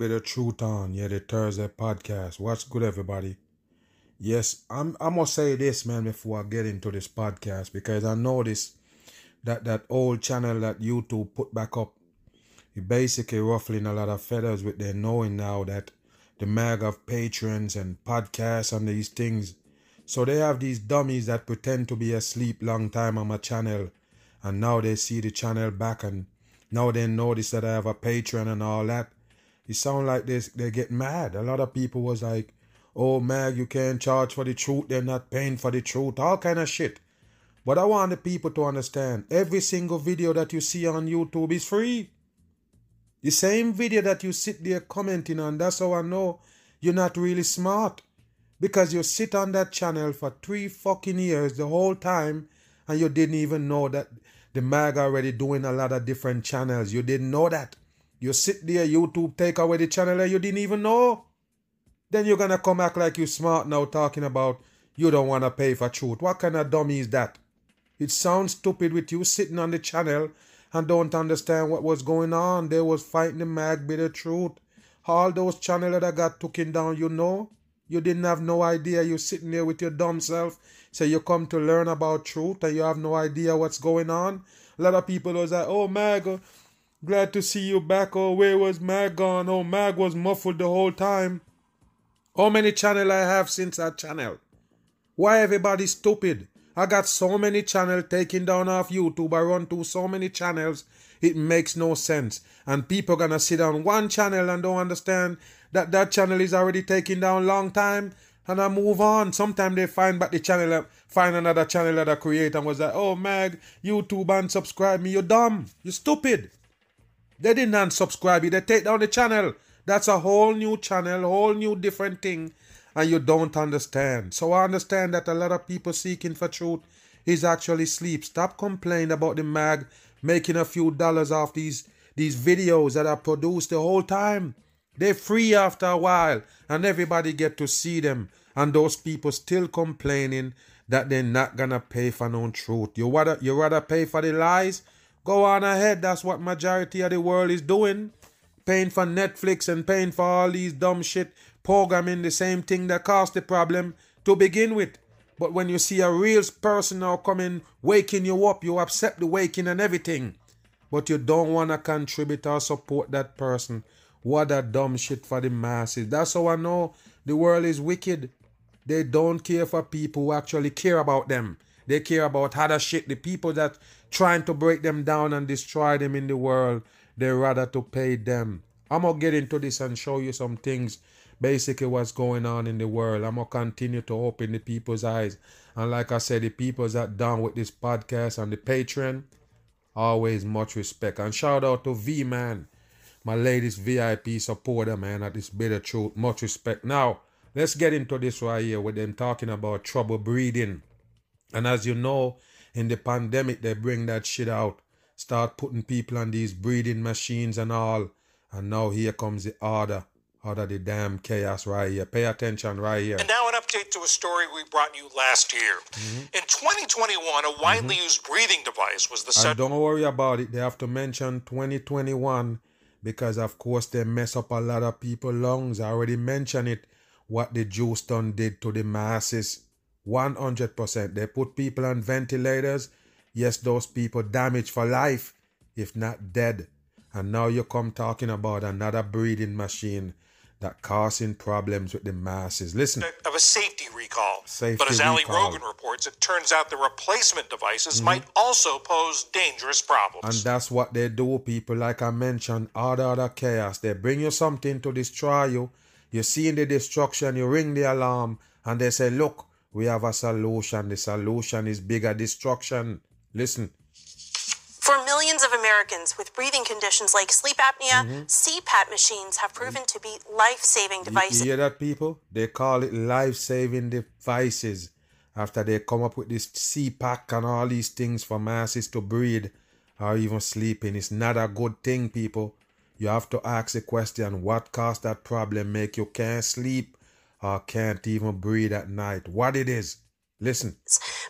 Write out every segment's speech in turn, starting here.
Bit of truth on, yeah, the Thursday podcast. What's good, everybody? Yes, I'm. I must say this, man, before I get into this podcast because I noticed that that old channel that YouTube put back up, it basically ruffling a lot of feathers with their knowing now that the mag of patrons and podcasts and these things. So they have these dummies that pretend to be asleep long time on my channel, and now they see the channel back and now they notice that I have a Patreon and all that. It sound like they they get mad. A lot of people was like, "Oh, Mag, you can't charge for the truth. They're not paying for the truth. All kind of shit." But I want the people to understand: every single video that you see on YouTube is free. The same video that you sit there commenting on. That's how I know you're not really smart, because you sit on that channel for three fucking years the whole time, and you didn't even know that the mag already doing a lot of different channels. You didn't know that. You sit there, YouTube take away the channel you didn't even know. Then you're gonna come back like you smart now talking about you don't wanna pay for truth. What kind of dummy is that? It sounds stupid with you sitting on the channel and don't understand what was going on. They was fighting the mag bit of truth. All those channels that got taken down, you know. You didn't have no idea. You sitting there with your dumb self. Say you come to learn about truth and you have no idea what's going on. A lot of people was like, oh Mag, glad to see you back. Oh, where was Mag gone? Oh, Mag was muffled the whole time. How many channel I have since that channel? Why everybody stupid? I got so many channels taken down off YouTube. I run through so many channels. It makes no sense. And people gonna sit on one channel and don't understand that that channel is already taken down long time. And I move on. Sometimes they find back the channel, find another channel that I create and was like, oh Mag, YouTube unsubscribe me. You're dumb. You're stupid. They didn't unsubscribe you. They take down the channel. That's a whole new channel, whole new different thing and you don't understand. So I understand that a lot of people seeking for truth is actually sleep. Stop complaining about the mag making a few dollars off these these videos that are produced the whole time. They're free after a while and everybody get to see them. And those people still complaining that they're not gonna pay for no truth. You rather you rather pay for the lies? Go on ahead. That's what majority of the world is doing. Paying for Netflix and paying for all these dumb shit programming the same thing that caused the problem to begin with. But when you see a real person now coming, waking you up, you accept the waking and everything. But you don't want to contribute or support that person. What a dumb shit for the masses. That's how I know the world is wicked. They don't care for people who actually care about them. They care about other shit. The people that trying to break them down and destroy them in the world, they rather to pay them. I'm gonna get into this and show you some things basically what's going on in the world. I'm gonna continue to open the people's eyes. And like I said, the people's that down with this podcast and the Patreon, always much respect. And shout out to V Man, my latest VIP supporter, man, at this bit of truth. Much respect. Now, let's get into this right here with them talking about trouble breathing. And as you know, in the pandemic, they bring that shit out. Start putting people on these breathing machines and all. And now here comes the order out of the damn chaos right here. Pay attention right here. And now an update to a story we brought you last year. Mm-hmm. In 2021, a widely mm-hmm. used breathing device was the. Set- and don't worry about it. They have to mention 2021 because, of course, they mess up a lot of people's lungs. I already mentioned it. What the juice done did to the masses. 100%. They put people on ventilators. Yes, those people damaged for life, if not dead. And now you come talking about another breathing machine that causing problems with the masses. Listen. Of a safety recall. Safety but as Ali Rogin reports, it turns out the replacement devices mm-hmm. might also pose dangerous problems. And that's what they do, people. Like I mentioned, order, other chaos. They bring you something to destroy you. You see the destruction, you ring the alarm, and they say, Look, we have a solution. The solution is bigger destruction. Listen. For millions of Americans, with breathing conditions like sleep apnea, mm-hmm. CPAP machines have proven to be life saving devices. You hear that, people? They call it life saving devices after they come up with this CPAP and all these things for masses to breathe or even sleeping. It's not a good thing, people. You have to ask the question what caused that problem make you can't sleep or can't even breathe at night? What it is? Listen.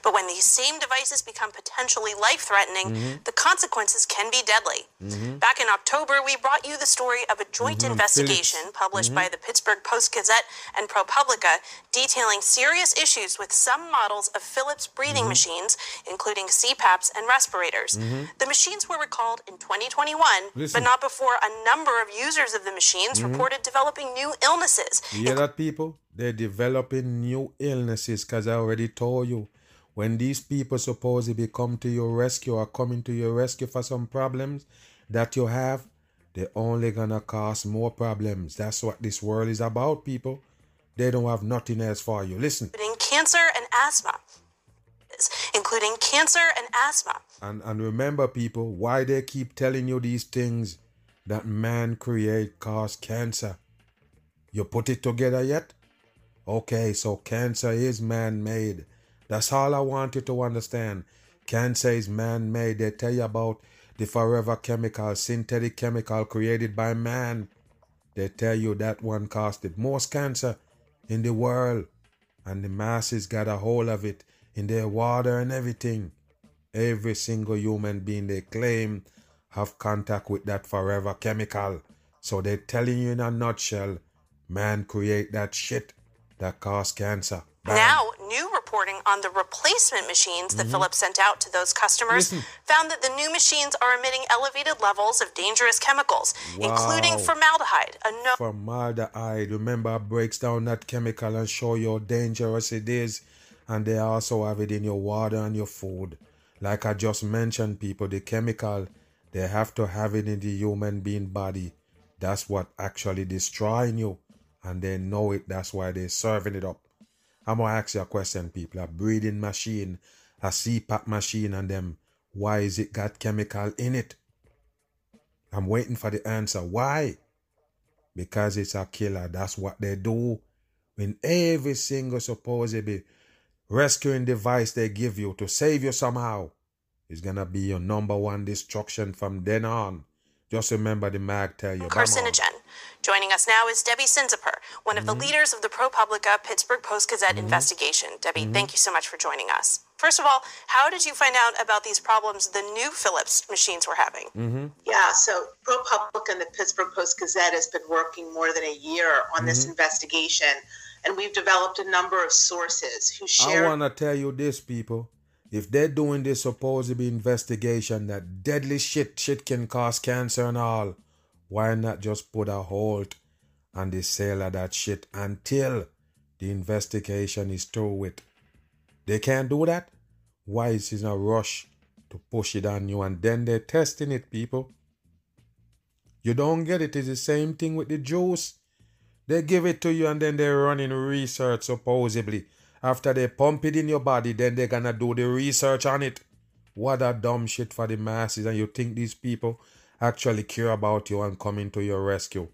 But when these same devices become potentially life threatening, mm-hmm. the consequences can be deadly. Mm-hmm. Back in October, we brought you the story of a joint mm-hmm. investigation published by mm-hmm. the Pittsburgh Post Gazette and ProPublica detailing serious issues with some models of Philips breathing mm-hmm. machines, including CPAPs and respirators. Mm-hmm. The machines were recalled in 2021, Listen. but not before a number of users of the machines reported developing new illnesses. You hear that, people? They're developing new illnesses because I already told you. When these people supposedly come to your rescue or coming to your rescue for some problems that you have, they're only gonna cause more problems. That's what this world is about, people. They don't have nothing else for you. Listen. Including cancer and asthma. Including cancer and asthma. And and remember, people, why they keep telling you these things that man create cause cancer. You put it together yet? Okay, so cancer is man made. That's all I want you to understand. Cancer is man made. They tell you about the forever chemical, synthetic chemical created by man. They tell you that one caused the most cancer in the world. And the masses got a hold of it in their water and everything. Every single human being they claim have contact with that forever chemical. So they're telling you in a nutshell, man create that shit that cause cancer. Bam. Now, new reporting on the replacement machines that mm-hmm. Philips sent out to those customers Listen. found that the new machines are emitting elevated levels of dangerous chemicals, wow. including formaldehyde. A no- formaldehyde, remember, breaks down that chemical and show you how dangerous it is. And they also have it in your water and your food. Like I just mentioned, people, the chemical, they have to have it in the human being body. That's what actually destroying you and they know it. That's why they're serving it up. I'm gonna ask you a question, people. A breathing machine, a CPAP machine, and them. Why is it got chemical in it? I'm waiting for the answer. Why? Because it's a killer. That's what they do. When every single supposedly rescuing device they give you to save you somehow is gonna be your number one destruction from then on. Just remember the mag tell you. Carcinogen. Joining us now is Debbie Cenziper, one of mm-hmm. the leaders of the ProPublica Pittsburgh Post Gazette mm-hmm. investigation. Debbie, mm-hmm. thank you so much for joining us. First of all, how did you find out about these problems the new Philips machines were having? Mm-hmm. Yeah, so ProPublica and the Pittsburgh Post Gazette has been working more than a year on this mm-hmm. investigation, and we've developed a number of sources who share. I want to tell you this, people if they're doing this supposed to be investigation that deadly shit shit can cause cancer and all, why not just put a halt on the sale of that shit until the investigation is through with? They can't do that? Why is it a rush to push it on you and then they're testing it, people? You don't get it. It's the same thing with the juice. They give it to you and then they're running research supposedly after they pump it in your body, then they're gonna do the research on it. What a dumb shit for the masses, and you think these people actually care about you and coming to your rescue.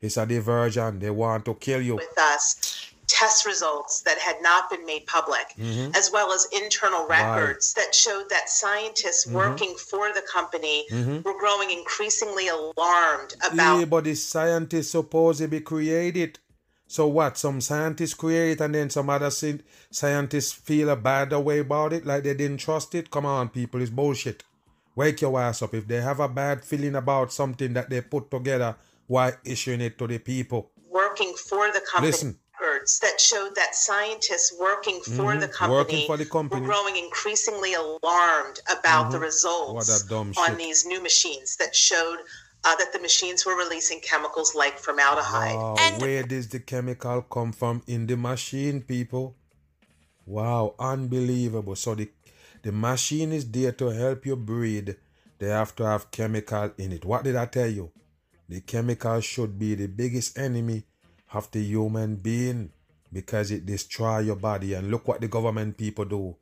It's a diversion. They want to kill you. With us, test results that had not been made public, mm-hmm. as well as internal records right. that showed that scientists mm-hmm. working for the company mm-hmm. were growing increasingly alarmed about. Yeah, but the scientists supposedly created so what? Some scientists create and then some other scientists feel a bad way about it, like they didn't trust it. Come on, people, it's bullshit. Wake your ass up. If they have a bad feeling about something that they put together, why issuing it to the people? Working for the company. Listen. That showed that scientists working for mm-hmm. the company for the company were growing increasingly alarmed about mm-hmm. the results on shit. these new machines that showed uh, that the machines were releasing chemicals like formaldehyde. Wow, and where does the chemical come from in the machine, people? Wow, unbelievable. So the the machine is there to help you breathe. They have to have chemical in it. What did I tell you? The chemical should be the biggest enemy of the human being because it destroy your body. And look what the government people do.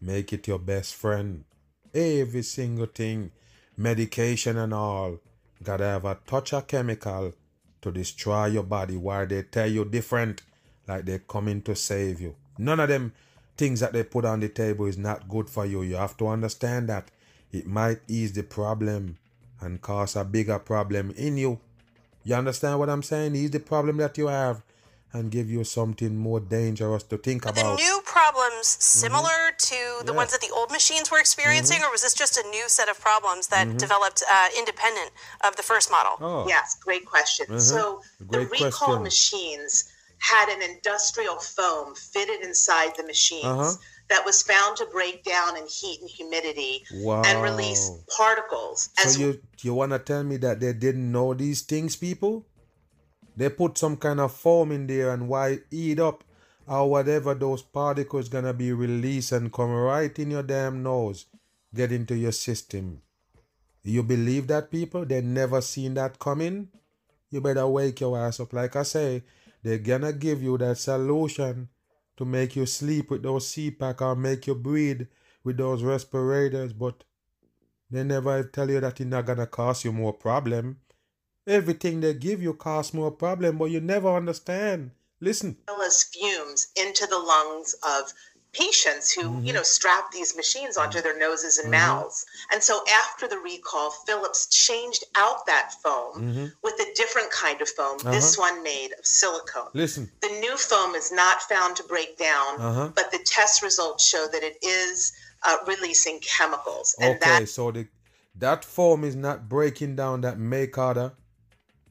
Make it your best friend. Every single thing medication and all gotta have a touch of chemical to destroy your body while they tell you different like they're coming to save you none of them things that they put on the table is not good for you. You have to understand that it might ease the problem and cause a bigger problem in you. You understand what i'm saying? Ease the problem that you have and give you something more dangerous to think Are about. the new problems mm-hmm. similar to the Yeah. ones that the old machines were experiencing, mm-hmm. or was this just a new set of problems that mm-hmm. developed uh, independent of the first model? oh. Yes, great question. So Great the recall question. machines had an industrial foam fitted inside the machines Uh-huh. that was found to break down in heat and humidity Wow. and release particles So you you wanna tell me that they didn't know these things, people? They put some kind of foam in there and why eat up or whatever those particles gonna be released and come right in your damn nose, get into your system. You believe that people? They never seen that coming? You better wake your ass up. Like I say, they're gonna give you that solution to make you sleep with those CPAP or make you breathe with those respirators, but they never tell you that it's not gonna cause you more problem. Everything they give you costs more problem, but you never understand. Listen. as fumes into the lungs of patients who you know strap these machines onto their noses and mouths and so after the recall Philips changed out that foam with a different kind of foam this one made of silicone Listen. The new foam is not found to break down, Uh-huh. but the test results show that it is uh, releasing chemicals, and Okay, that so the that foam is not breaking down that make other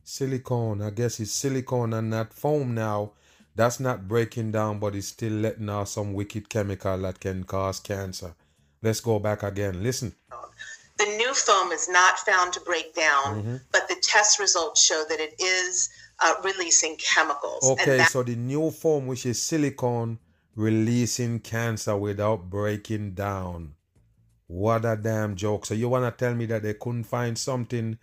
silicone. I guess it's silicone and not foam now. That's not breaking down, but it's still letting out some wicked chemical that can cause cancer. Let's go back again. Listen. the new foam is not found to break down, Mm-hmm. but the test results show that it is uh, releasing chemicals, Okay, that so the new foam, which is silicone, releasing cancer without breaking down. What a damn joke. So you wanna tell me that they couldn't find something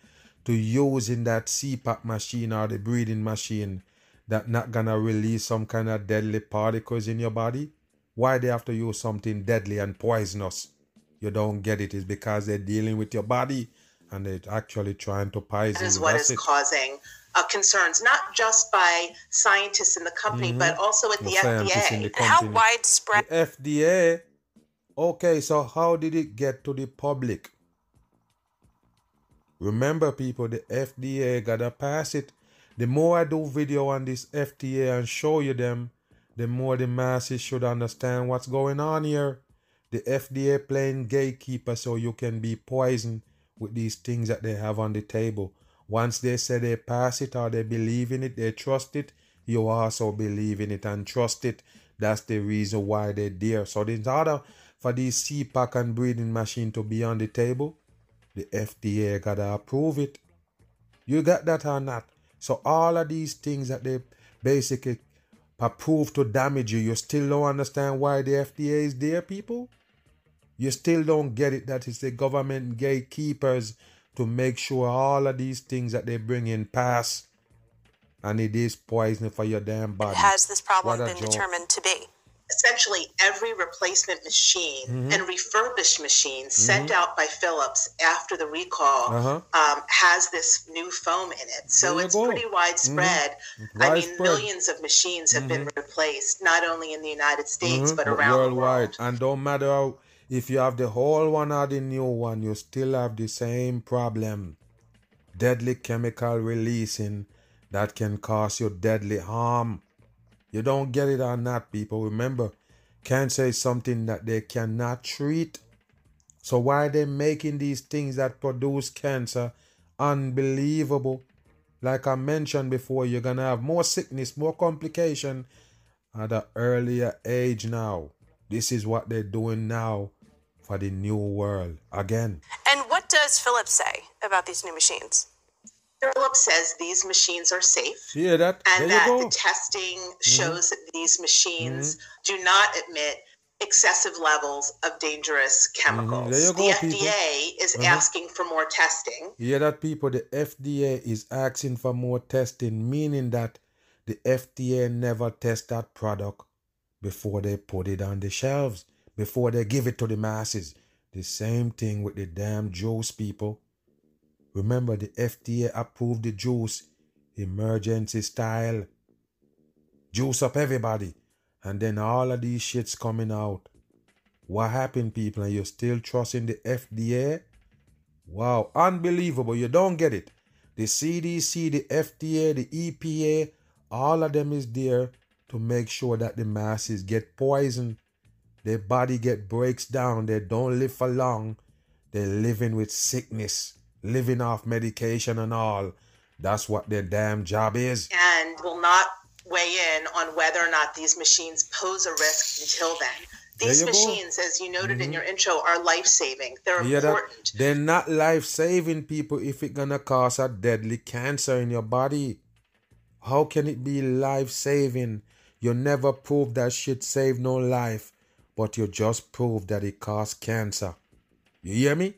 to use in that CPAP machine or the breathing machine that not gonna release some kind of deadly particles in your body? Why they have to use something deadly and poisonous? You don't get it. It's because they're dealing with your body and they're actually trying to poison is you. what That's is it. causing uh, concerns, not just by scientists in the company, but also at the The FDA. the how widespread The FDA. Okay, so how did it get to the public? Remember, people, the FDA gotta pass it. The more I do video on this FDA and show you them, the more the masses should understand what's going on here. The FDA playing gatekeeper so you can be poisoned with these things that they have on the table. Once they say they pass it or they believe in it, they trust it, you also believe in it and trust it. That's the reason why they're there. So in order for these CPAP and breathing machine to be on the table, the FDA gotta approve it. You got that or not? So all of these things that they basically approve to damage you, you still don't understand why the FDA is there, people? You still don't get it that it's the government gatekeepers to make sure all of these things that they bring in pass and it is poison for your damn body. has this problem been joke. determined to be? Essentially every replacement machine Mm-hmm. and refurbished machine sent out by Philips after the recall Uh-huh. um, has this new foam in it. So it's go. pretty widespread. I mean. Mm-hmm. millions of machines have been replaced, not only in the United States, but around the world. And don't matter how, if you have the old one or the new one, you still have the same problem. Deadly chemical releasing that can cause you deadly harm. You don't get it or not, people. Remember, cancer is something that they cannot treat. So why are they making these things that produce cancer unbelievable? Like I mentioned before, you're gonna have more sickness, more complication at an earlier age now. This is what they're doing now for the new world. Again, And what does Philip say about these new machines? Philips says these machines are safe. hear that? and that. Mm-hmm. the testing shows that these machines do not emit excessive levels of dangerous chemicals. Mm-hmm. Go, the people. Uh-huh. FDA is asking for more testing. Yeah, that, people? The FDA is asking for more testing, meaning that the FDA never test that product before they put it on the shelves, before they give it to the masses. The same thing with the damn Joe's people. Remember, the FDA approved the juice emergency style. Juice up everybody. And then all of these shits coming out. What happened, people? And you're still trusting the FDA? Wow, unbelievable. You don't get it. The CDC, the FDA, the EPA, all of them is there to make sure that the masses get poisoned. Their body get breaks down. They don't live for long. They're living with sickness, living off medication and all. That's what their damn job is. And will not weigh in on whether or not these machines pose a risk until then. These machines, go. as you noted mm-hmm. in your intro, are life saving. They're yeah, important. That, they're not life saving people if it's gonna cause a deadly cancer in your body. How can it be life saving? You never prove that shit saved no life, but you just prove that it caused cancer. You hear me?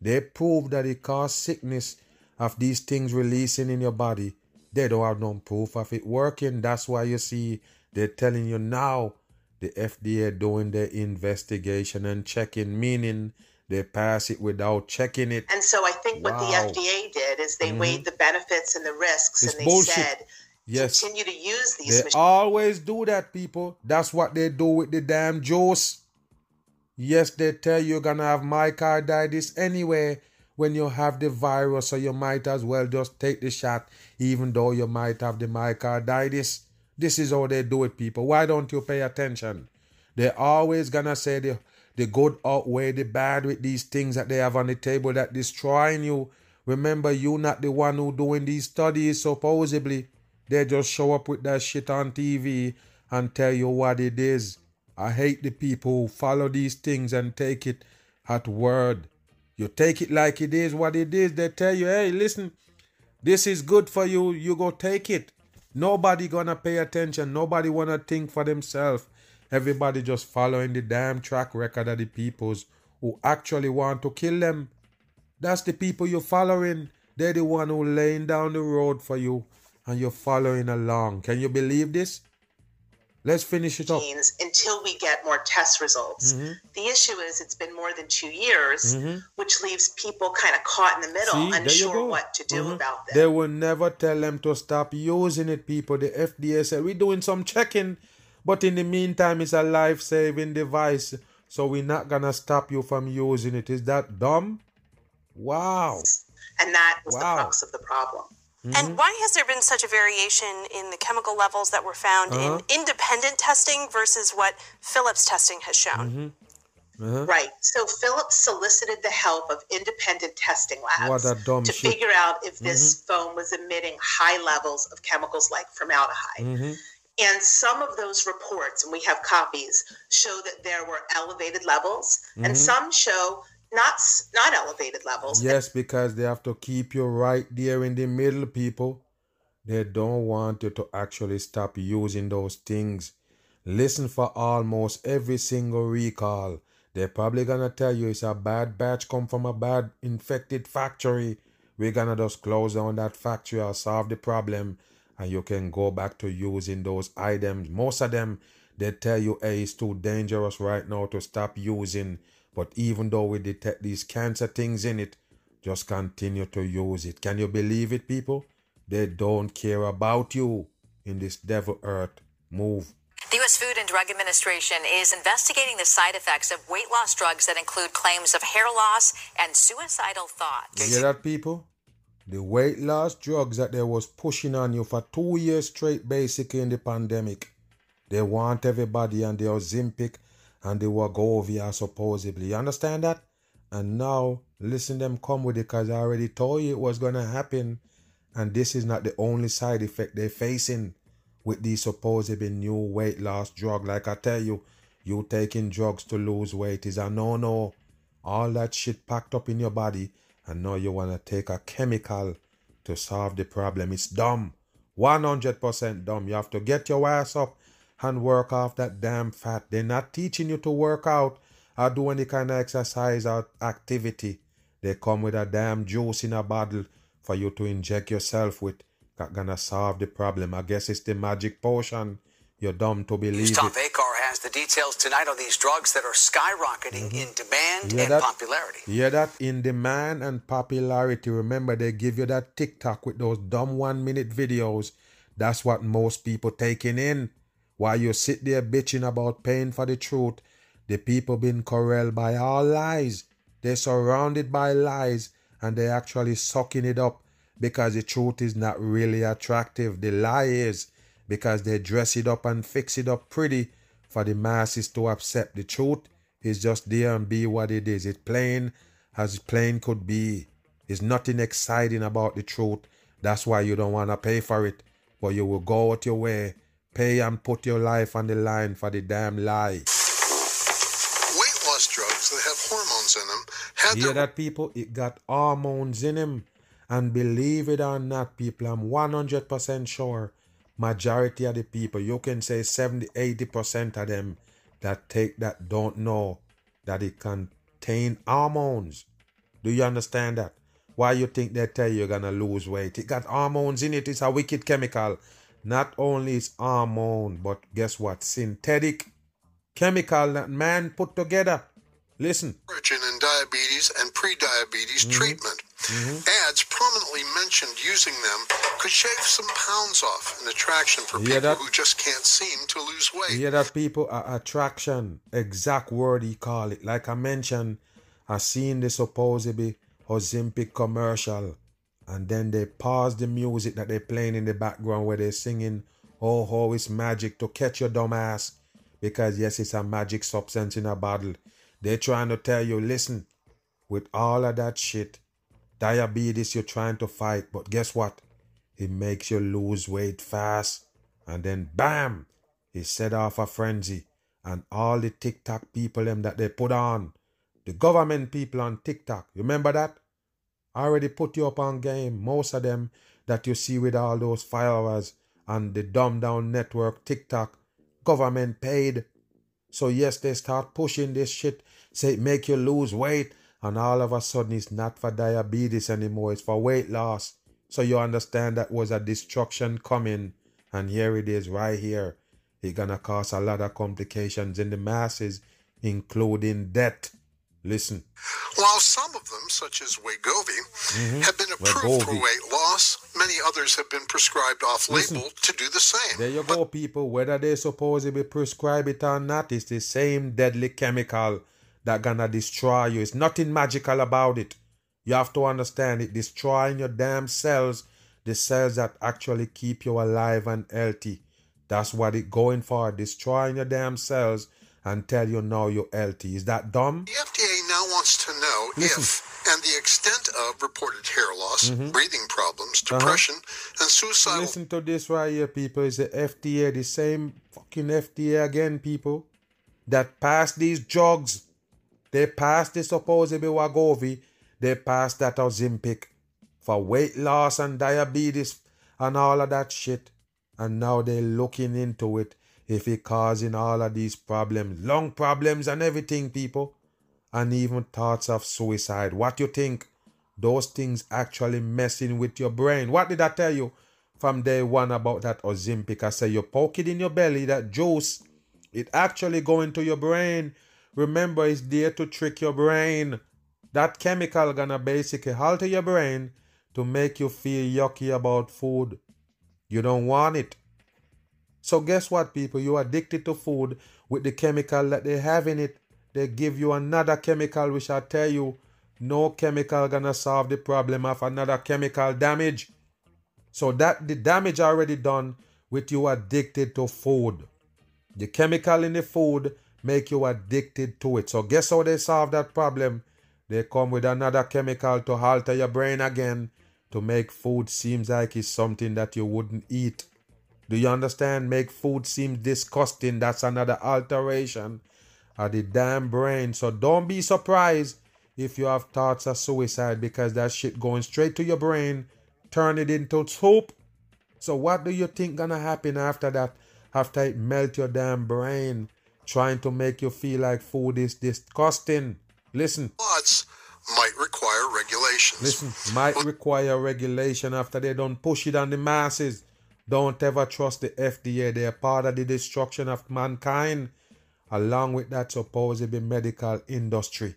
They prove that it caused sickness of these things releasing in your body. They don't have no proof of it working. That's why you see they're telling you now the FDA doing their investigation and checking, meaning they pass it without checking it. And so I think wow. what the FDA did is they mm-hmm. weighed the benefits and the risks it's and they bullshit. said, yes. continue to use these They machines. always do that, people. That's what they do with the damn juice. Yes, they tell you you're gonna have myocarditis anyway when you have the virus, so you might as well just take the shot, even though you might have the myocarditis. This is how they do it, people. Why don't you pay attention? They're always gonna say the the good outweigh the bad with these things that they have on the table that destroying you. Remember, you're not the one who doing these studies supposedly. They just show up with that shit on TV and tell you what it is. I hate the people who follow these things and take it at word. You take it like it is what it is. They tell you, hey, listen, this is good for you. You go take it. Nobody gonna pay attention. Nobody wanna think for themselves. Everybody just following the damn track record of the peoples who actually want to kill them. That's the people you're following. They're the one who laying down the road for you and you're following along. Can you believe this? Let's finish it up. Until we get more test results. Mm-hmm. The issue is it's been more than two years, mm-hmm. which leaves people kind of caught in the middle, See, unsure what to do mm-hmm. about this. They will never tell them to stop using it, people. The FDA said we're doing some checking, but in the meantime, it's a life saving device. So we're not gonna stop you from using it. Is that dumb? Wow. And that was wow. the crux of the problem. Mm-hmm. And why has there been such a variation in the chemical levels that were found uh-huh. in independent testing versus what Philips testing has shown? Mm-hmm. Uh-huh. Right. So Philips solicited the help of independent testing labs to shit. figure out if this mm-hmm. foam was emitting high levels of chemicals like formaldehyde. Mm-hmm. And some of those reports, and we have copies, show that there were elevated levels, and mm-hmm. some show not not elevated levels. Yes, because they have to keep you right there in the middle, people. They don't want you to actually stop using those things. Listen for almost every single recall. They're probably gonna tell you it's a bad batch come from a bad infected factory. We're gonna just close down that factory or solve the problem and you can go back to using those items. Most of them they tell you hey it's too dangerous right now to stop using but even though we detect these cancer things in it, just continue to use it. Can you believe it, people? They don't care about you in this devil earth. Move. The U.S. Food and Drug Administration is investigating the side effects of weight loss drugs that include claims of hair loss and suicidal thoughts. You hear that, people? The weight loss drugs that they was pushing on you for two years straight, basically in the pandemic. They want everybody on the Ozempic and they the Wegovy supposedly. You understand that? And now listen them come with it because I already told you it was gonna happen. And this is not the only side effect they're facing with these supposedly new weight loss drug. Like I tell you, you taking drugs to lose weight is a no no. All that shit packed up in your body, and now you wanna take a chemical to solve the problem. It's dumb. 100% dumb. You have to get your ass up and work off that damn fat. They're not teaching you to work out or do any kind of exercise or activity. They come with a damn juice in a bottle for you to inject yourself with. That gonna solve the problem. I guess it's the magic potion. You're dumb to believe Tom it. Vacar has the details tonight on these drugs that are skyrocketing mm-hmm. in demand and that? popularity. Yeah, that in demand and popularity. Remember, they give you that TikTok with those dumb one minute videos. That's what most people taking in. While you sit there bitching about paying for the truth, the people being corralled by all lies. They're surrounded by lies and they're actually sucking it up because the truth is not really attractive. The lie is because they dress it up and fix it up pretty for the masses to accept the truth is just there and be what it is. It's plain as plain could be. There's nothing exciting about the truth. That's why you don't want to pay for it. But you will go out your way, pay and put your life on the line for the damn lie. Weight loss drugs that have hormones in them had Hear that people? It got hormones in them. And believe it or not, people, I'm 100% sure majority of the people, you can say 70, 80% of them that take that don't know that it contain hormones. Do you understand that? Why you think they tell you you're gonna lose weight? It got hormones in it. It's a wicked chemical. Not only is hormone, but guess what? Synthetic chemical that man put together. Listen. In diabetes and pre-diabetes mm-hmm. treatment. Mm-hmm. Ads prominently mentioned using them could shave some pounds off, an attraction for people that? who just can't seem to lose weight. Yeah, that people are attraction, exact word he call it. Like I mentioned, I seen the supposedly Ozempic commercial, and then they pause the music that they're playing in the background where they're singing, "Oh, oh, it's magic to catch your dumb ass," because yes, it's a magic substance in a bottle. They're trying to tell you, listen, with all of that shit Diabetes you're trying to fight, but guess what? It makes you lose weight fast. And then bam, he set off a frenzy. And all the TikTok people them that they put on. The government people on TikTok. You remember that? I already put you up on game. Most of them that you see with all those followers and the dumb down network TikTok, government paid. So yes, they start pushing this shit, say make you lose weight and all of a sudden it's not for diabetes anymore, it's for weight loss. So you understand that was a destruction coming, and here it is right here. It's gonna cause a lot of complications in the masses, including death. Listen. While some of them, such as Wegovy, mm-hmm. have been approved Wegovy. for weight loss, many others have been prescribed off label to do the same. There you but- go, people. Whether they supposedly prescribe it or not, it's the same deadly chemical that gonna destroy you. It's nothing magical about it. You have to understand it destroying your damn cells, the cells that actually keep you alive and healthy. That's what it going for, destroying your damn cells and tell you now you're healthy. Is that dumb? The FDA wants to know if and the extent of reported hair loss, mm-hmm. breathing problems, uh-huh. depression, uh-huh. and suicidal. Listen to this right here, people. It's the FDA, the same fucking FDA again, people, that passed these drugs they passed the supposedly Wegovy. They passed that Ozempic for weight loss and diabetes and all of that shit. And now they're looking into it if it causing all of these problems, lung problems and everything, people. And even thoughts of suicide. What you think? Those things actually messing with your brain. What did I tell you from day one about that Ozempic? I said you poke it in your belly, that juice, it actually go into your brain Remember, it's there to trick your brain. That chemical gonna basically alter your brain to make you feel yucky about food. You don't want it. So guess what, people? You're addicted to food with the chemical that they have in it. They give you another chemical, which I tell you, no chemical gonna solve the problem of another chemical damage. So that the damage already done with you addicted to food. The chemical in the food make you addicted to it. So guess how they solve that problem? They come with another chemical to alter your brain again to make food seems like it's something that you wouldn't eat. Do you understand? Make food seem disgusting. That's another alteration of the damn brain. So don't be surprised if you have thoughts of suicide because that shit going straight to your brain, turn it into soup. So what do you think gonna happen after that? After it melt your damn brain? trying to make you feel like food is disgusting. Listen. Lots might require regulations. Listen, might require regulation after they don't push it on the masses. Don't ever trust the FDA. They are part of the destruction of mankind. Along with that supposedly medical industry.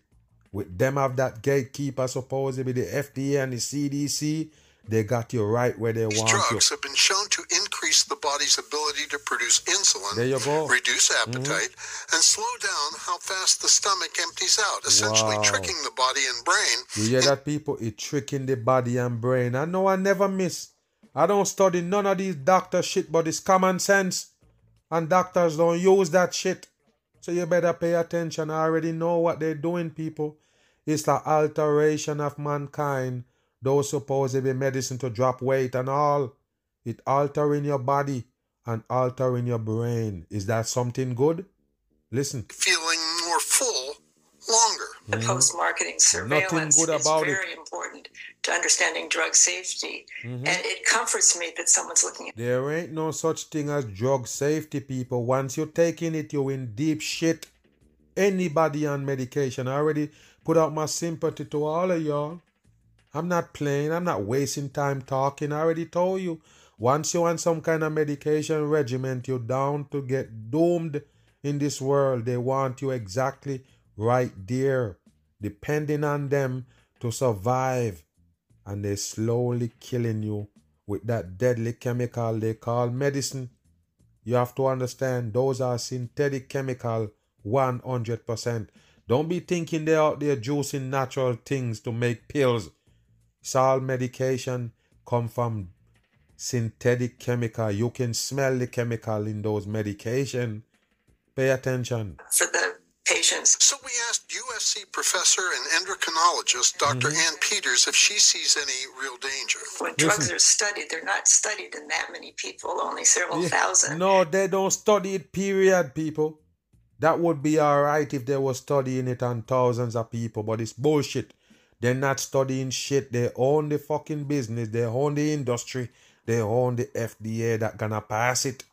With them have that gatekeeper supposedly the FDA and the CDC, they got you right where they These want drugs you. have been shown to increase the body's ability to produce insulin, There you go. Mm-hmm. reduce appetite, and slow down how fast the stomach empties out, essentially Wow. tricking the body and brain. You hear that people? It tricking the body and brain. I know I never miss. I don't study none of these doctor shit, but it's common sense. And doctors don't use that shit. So you better pay attention. I already know what they're doing, people. It's the alteration of mankind. Those supposed to be medicine to drop weight and all. It altering your body and altering your brain. Is that something good? Listen. feeling more full longer. The mm-hmm. post-marketing surveillance good is about it. very important to understanding drug safety, mm-hmm. and it comforts me that someone's looking at There ain't no such thing as drug safety, people. Once you're taking it, you're in deep shit. Anybody on medication, I already put out my sympathy to all of y'all. I'm not playing, I'm not wasting time talking. I already told you. Once you're on some kind of medication regimen, you're down to get doomed in this world. They want you exactly right there, depending on them to survive. And they're slowly killing you with that deadly chemical they call medicine. You have to understand those are synthetic chemical 100%. Don't be thinking they're out there juicing natural things to make pills. It's all medication come from synthetic chemical. You can smell the chemical in those medication. Pay attention. for the patients. So we asked USC professor and endocrinologist doctor Mm-hmm. Anne Peters if she sees any real danger. When drugs are studied, they're not studied in that many people, only several Yeah. thousand. No, they don't study it, period, people. That would be alright if they were studying it on thousands of people, but it's bullshit. They're not studying shit. They own the fucking business. They own the industry. They own the FDA that gonna pass it.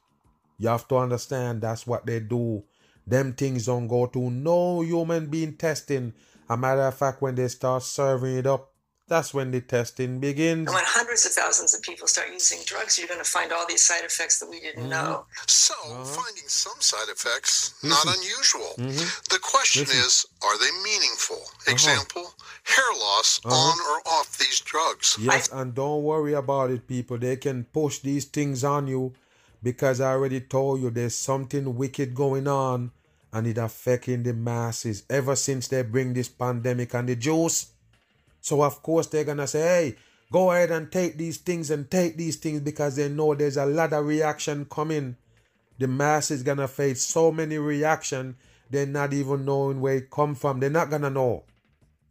You have to understand that's what they do. Them things don't go to no human being testing. A matter of fact, when they start serving it up, that's when the testing begins. And when hundreds of thousands of people start using drugs, you're going to find all these side effects that we didn't Mm-hmm. know. So Uh-huh. finding some side effects, not unusual. The question Mm-hmm. Listen. is, are they meaningful? Uh-huh. Example, hair loss on or off these drugs. Yes, and don't worry about it, people. They can push these things on you because I already told you there's something wicked going on and it affecting the masses ever since they bring this pandemic and the juice. So of course they're gonna say, hey, go ahead and take these things and take these things because they know there's a lot of reaction coming. The mass is gonna face so many reaction, they're not even knowing where it come from. They're not gonna know.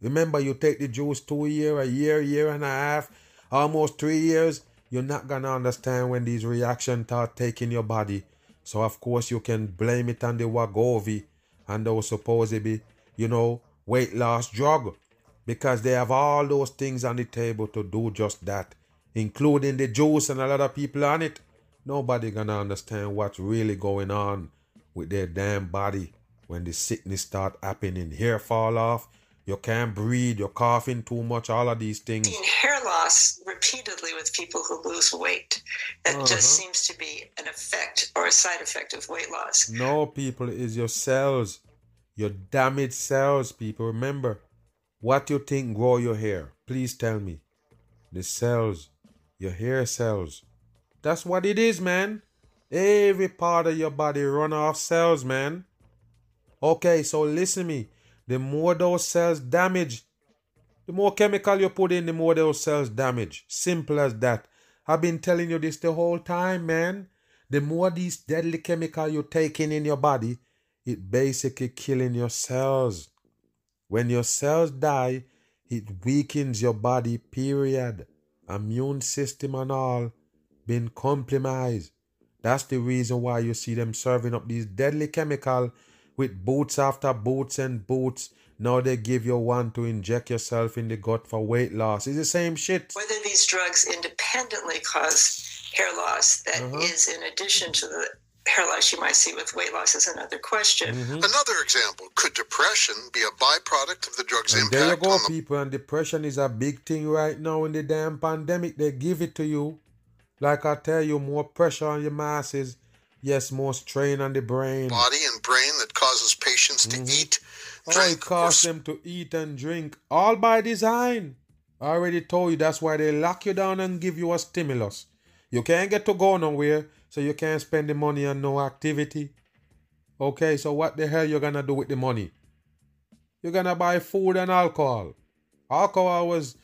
Remember, you take the juice two year, a year, year and a half, almost three years. You're not gonna understand when these reactions start taking your body. So of course you can blame it on the Wegovy and those supposedly, you know, weight loss drug, because they have all those things on the table to do just that, including the juice and a lot of people on it. Nobody gonna understand what's really going on with their damn body when the sickness start happening. Hair fall off, you can't breathe, you're coughing too much, all of these things. Hair loss repeatedly with people who lose weight. That Uh-huh. just seems to be an effect or a side effect of weight loss. No, people, is your cells, your damaged cells, people. Remember, what you think grow your hair? Please tell me. The cells, your hair cells. That's what it is, man. Every part of your body run off cells, man. Okay, so listen me. The more those cells damage, the more chemical you put in, the more those cells damage. Simple as that. I've been telling you this the whole time, man. The more these deadly chemical you're taking in your body, it basically killing your cells. When your cells die, it weakens your body, period. Immune system and all been compromised. That's the reason why you see them serving up these deadly chemical with boots after boots and boots. Now they give you one to inject yourself in the gut for weight loss. It's the same shit. Whether these drugs independently cause hair loss, that Uh-huh. is in addition to the hair loss you might see with weight loss, is another question. Mm-hmm. Another example, could depression be a byproduct of the drug's And there you go, on the people. And depression is a big thing right now in the damn pandemic. They give it to you. Like I tell you, more pressure on your masses. Yes, more strain on the brain. body and brain that causes patients to mm-hmm. eat, drink. Oh, it causes them to eat and drink, all by design. I already told you that's why they lock you down and give you a stimulus. You can't get to go nowhere, so you can't spend the money on no activity. Okay, so what the hell you gonna do with the money? You're gonna buy food and alcohol. Alcohol was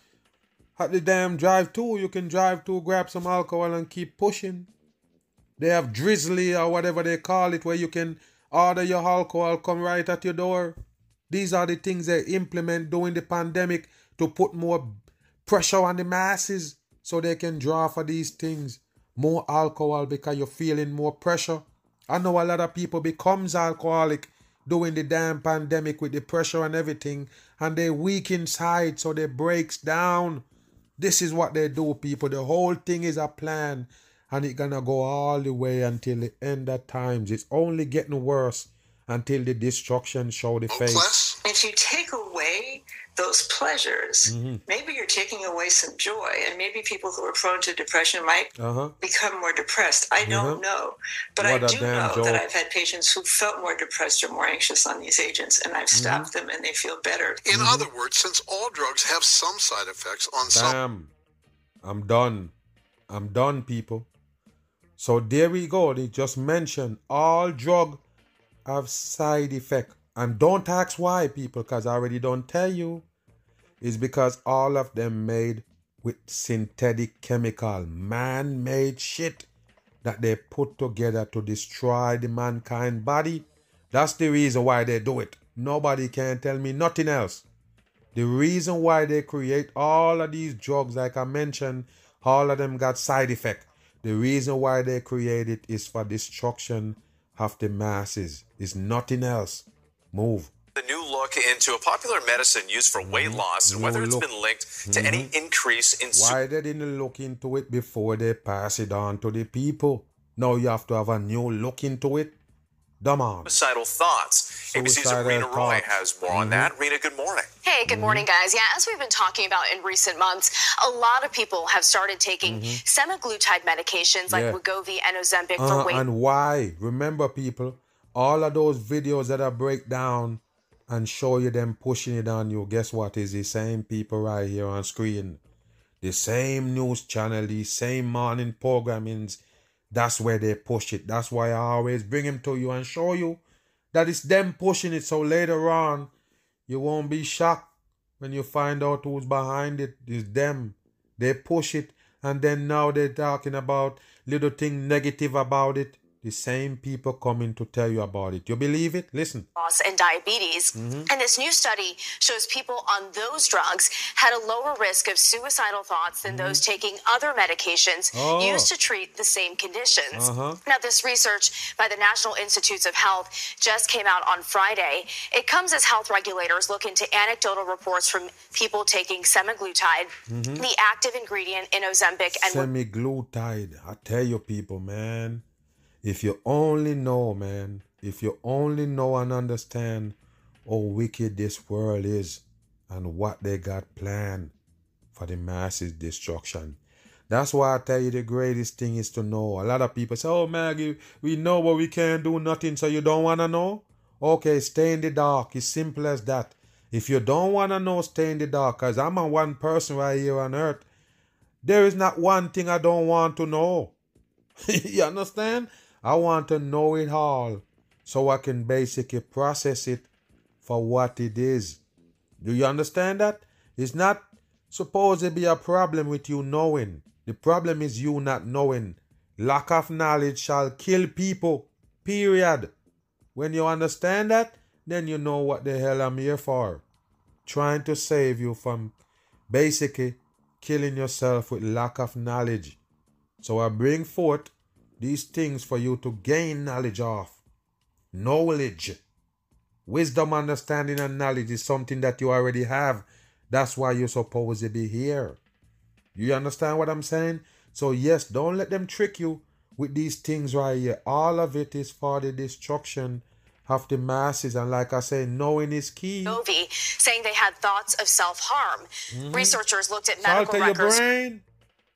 at the damn drive too. You can drive to grab some alcohol and keep pushing. They have Drizly or whatever they call it where you can order your alcohol come right at your door. These are the things they implement during the pandemic to put more pressure on the masses so they can draw for these things. More alcohol because you're feeling more pressure. I know a lot of people becomes alcoholic during the damn pandemic with the pressure and everything and they weak inside so they breaks down this is what they do people the whole thing is a plan and it gonna go all the way until the end of times it's only getting worse until the destruction show the face if you take away those pleasures, mm-hmm. maybe you're taking away some joy, and maybe people who are prone to depression might uh-huh. become more depressed. I don't mm-hmm. know, but what I do know joke. that I've had patients who felt more depressed or more anxious on these agents, and I've mm-hmm. stopped mm-hmm. them, and they feel better. In mm-hmm. other words, since all drugs have some side effects on Bam. some, I'm done. I'm done, people. So there we go. They just mentioned all drug have side effect. And don't ask why, people, because I already don't tell you. It's because all of them made with synthetic chemical, man-made shit that they put together to destroy the mankind body. That's the reason why they do it. Nobody can tell me nothing else. The reason why they create all of these drugs, like I mentioned, all of them got side effect. The reason why they created is for destruction of the masses. It's nothing else. Move. The new look into a popular medicine used for weight mm-hmm. loss and new whether it's look. been linked to mm-hmm. any increase in. Why they didn't look into it before they pass it on to the people? Now you have to have a new look into it. Come on. Suicidal thoughts. Suicidal ABC's Reena Roy has more mm-hmm. on that. Reena, good morning. Hey, good morning, mm-hmm. guys. Yeah, as we've been talking about in recent months, a lot of people have started taking mm-hmm. semaglutide medications like yeah. Wegovy and Ozempic uh, for weight. And why? Remember, people, all of those videos that I break down and show you them pushing it on you, guess what? Is the same people right here on screen. The same news channel, the same morning programmings. That's where they push it. That's why I always bring them to you and show you that it's them pushing it. So later on, you won't be shocked when you find out who's behind it. It's them. They push it. And then now they're talking about little thing negative about it the same people coming to tell you about it. You believe it? Listen. Loss and diabetes. Mm-hmm. And this new study shows people on those drugs had a lower risk of suicidal thoughts than mm-hmm. those taking other medications oh. used to treat the same conditions. Uh-huh. Now, this research by the National Institutes of Health just came out on Friday. It comes as health regulators look into anecdotal reports from people taking semaglutide, mm-hmm. the active ingredient in Ozempic and semaglutide. I tell you people, man if you only know, man, if you only know and understand how wicked this world is and what they got planned for the masses destruction. That's why I tell you the greatest thing is to know. A lot of people say, Oh Maggie, we know but we can't do nothing, so you don't wanna know? Okay, stay in the dark. It's simple as that. If you don't wanna know, stay in the dark. Cause I'm a one person right here on earth. There is not one thing I don't want to know. you understand? I want to know it all so I can basically process it for what it is. Do you understand that? It's not supposed to be a problem with you knowing. The problem is you not knowing. Lack of knowledge shall kill people. Period. When you understand that, then you know what the hell I'm here for. Trying to save you from basically killing yourself with lack of knowledge. So I bring forth these things for you to gain knowledge of. Knowledge. Wisdom, understanding, and knowledge is something that you already have. That's why you're supposed to be here. You understand what I'm saying? So, yes, don't let them trick you with these things right here. All of it is for the destruction of the masses. And like I say, knowing is key. Novi saying they had thoughts of self harm. Mm-hmm. Researchers looked at medical Salt records. Your brain.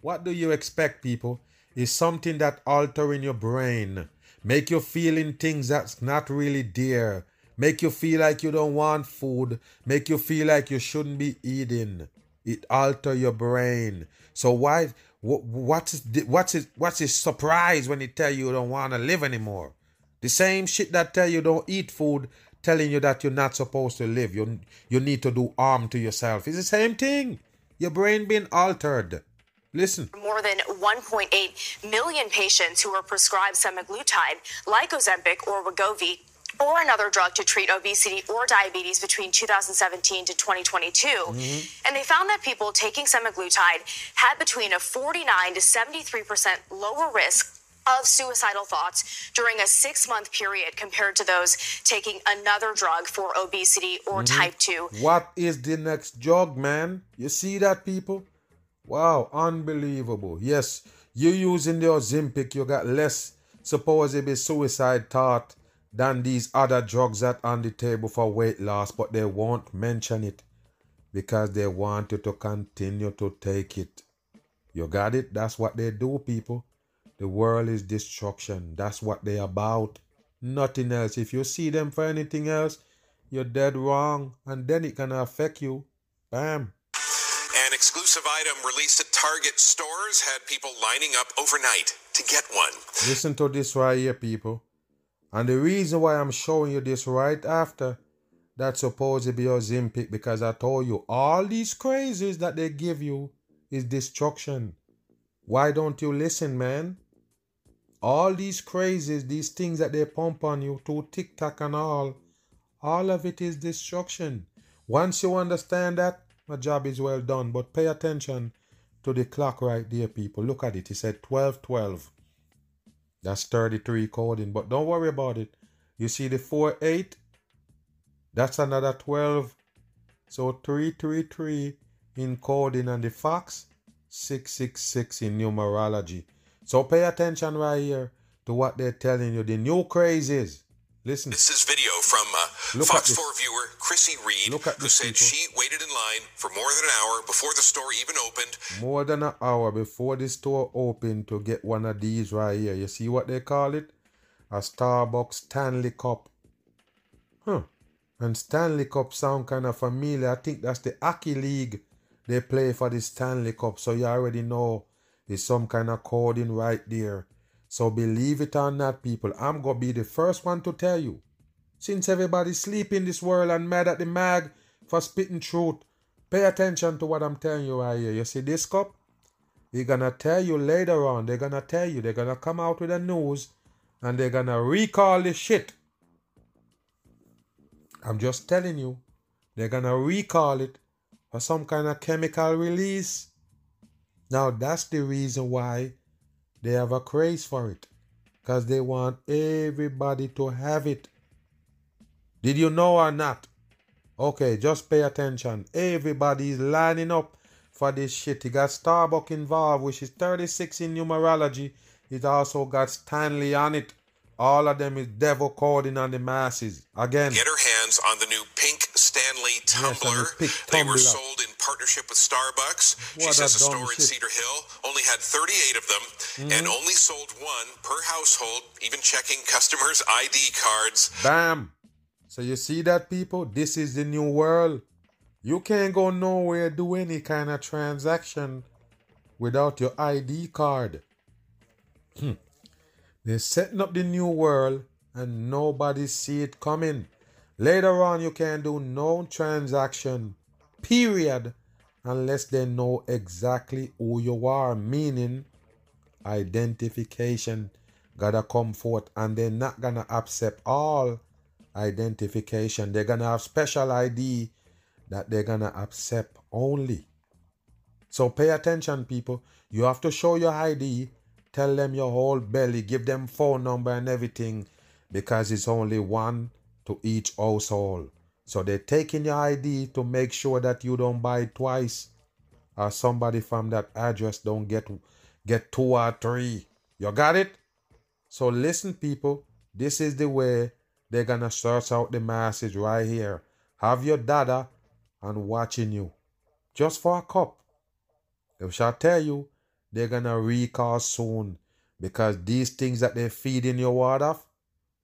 What do you expect, people? Is something that alter in your brain, make you feeling things that's not really there, make you feel like you don't want food, make you feel like you shouldn't be eating. It alter your brain. So why what, what's what's it what's his surprise when he tell you you don't want to live anymore? The same shit that tell you don't eat food, telling you that you're not supposed to live. You you need to do harm to yourself. It's the same thing. Your brain being altered. Listen. More than 1.8 million patients who were prescribed semaglutide, like Ozempic or Wegovy, or another drug to treat obesity or diabetes between 2017 to 2022. Mm-hmm. And they found that people taking semaglutide had between a 49 to 73% lower risk of suicidal thoughts during a six month period compared to those taking another drug for obesity or mm-hmm. type 2. What is the next drug, man? You see that, people? Wow, unbelievable. Yes, you using the Ozempic, you got less supposedly suicide thought than these other drugs that on the table for weight loss, but they won't mention it because they want you to continue to take it. You got it? That's what they do, people. The world is destruction. That's what they about. Nothing else. If you see them for anything else, you're dead wrong. And then it can affect you. Bam. Exclusive item released at Target stores had people lining up overnight to get one. Listen to this right here, people. And the reason why I'm showing you this right after that supposed to be Ozempic, because I told you all these crazes that they give you is destruction. Why don't you listen, man? All these crazes, these things that they pump on you through TikTok and all, all of it is destruction. Once you understand that, my job is well done. But pay attention to the clock right there, people. Look at it. It said 12 12. That's 33 coding, but don't worry about it. You see the 4 8? That's another 12. So 333 in coding and the fox 666 in numerology. So pay attention right here to what they're telling you. The new crazes. Listen. This is video from uh, Fox 4 viewer Chrissy Reed, who said people. she waited in line for more than an hour before the store even opened. More than an hour before the store opened to get one of these right here. You see what they call it? A Starbucks Stanley Cup. Huh. And Stanley Cup sound kind of familiar. I think that's the Aki League they play for the Stanley Cup. So you already know there's some kind of coding right there. So believe it or not, people, I'm going to be the first one to tell you. Since everybody's sleep in this world and mad at the mag for spitting truth, pay attention to what I'm telling you right here. You see this cup? They're to tell you later on. They're to tell you. They're to come out with the news and they're to recall the shit. I'm just telling you. They're to recall it for some kind of chemical release. Now, that's the reason why they have a craze for it because they want everybody to have it. Did you know or not? Okay, just pay attention. Everybody is lining up for this shit. You got Starbucks involved, which is 36 in numerology. It also got Stanley on it. All of them is devil coding on the masses. Again. Get her hands on the new pink Stanley tumbler. Yes, they were sold in partnership with Starbucks. What she says the store shit. in Cedar Hill only had 38 of them mm-hmm. and only sold one per household, even checking customers' ID cards. Bam. So you see that, people? This is the new world. You can't go nowhere do any kind of transaction without your ID card. Hmm. They're setting up the new world and nobody see it coming. Later on, you can do no transaction, period, unless they know exactly who you are, meaning identification gotta come forth and they're not gonna accept all identification. They're gonna have special ID that they're gonna accept only. So pay attention, people. You have to show your ID Tell them your whole belly, give them phone number and everything because it's only one to each household. So they're taking your ID to make sure that you don't buy twice or somebody from that address don't get get two or three. You got it? So listen people, this is the way they're gonna search out the message right here. Have your data and watching you. Just for a cup. They shall tell you they're gonna recall soon because these things that they feed in your water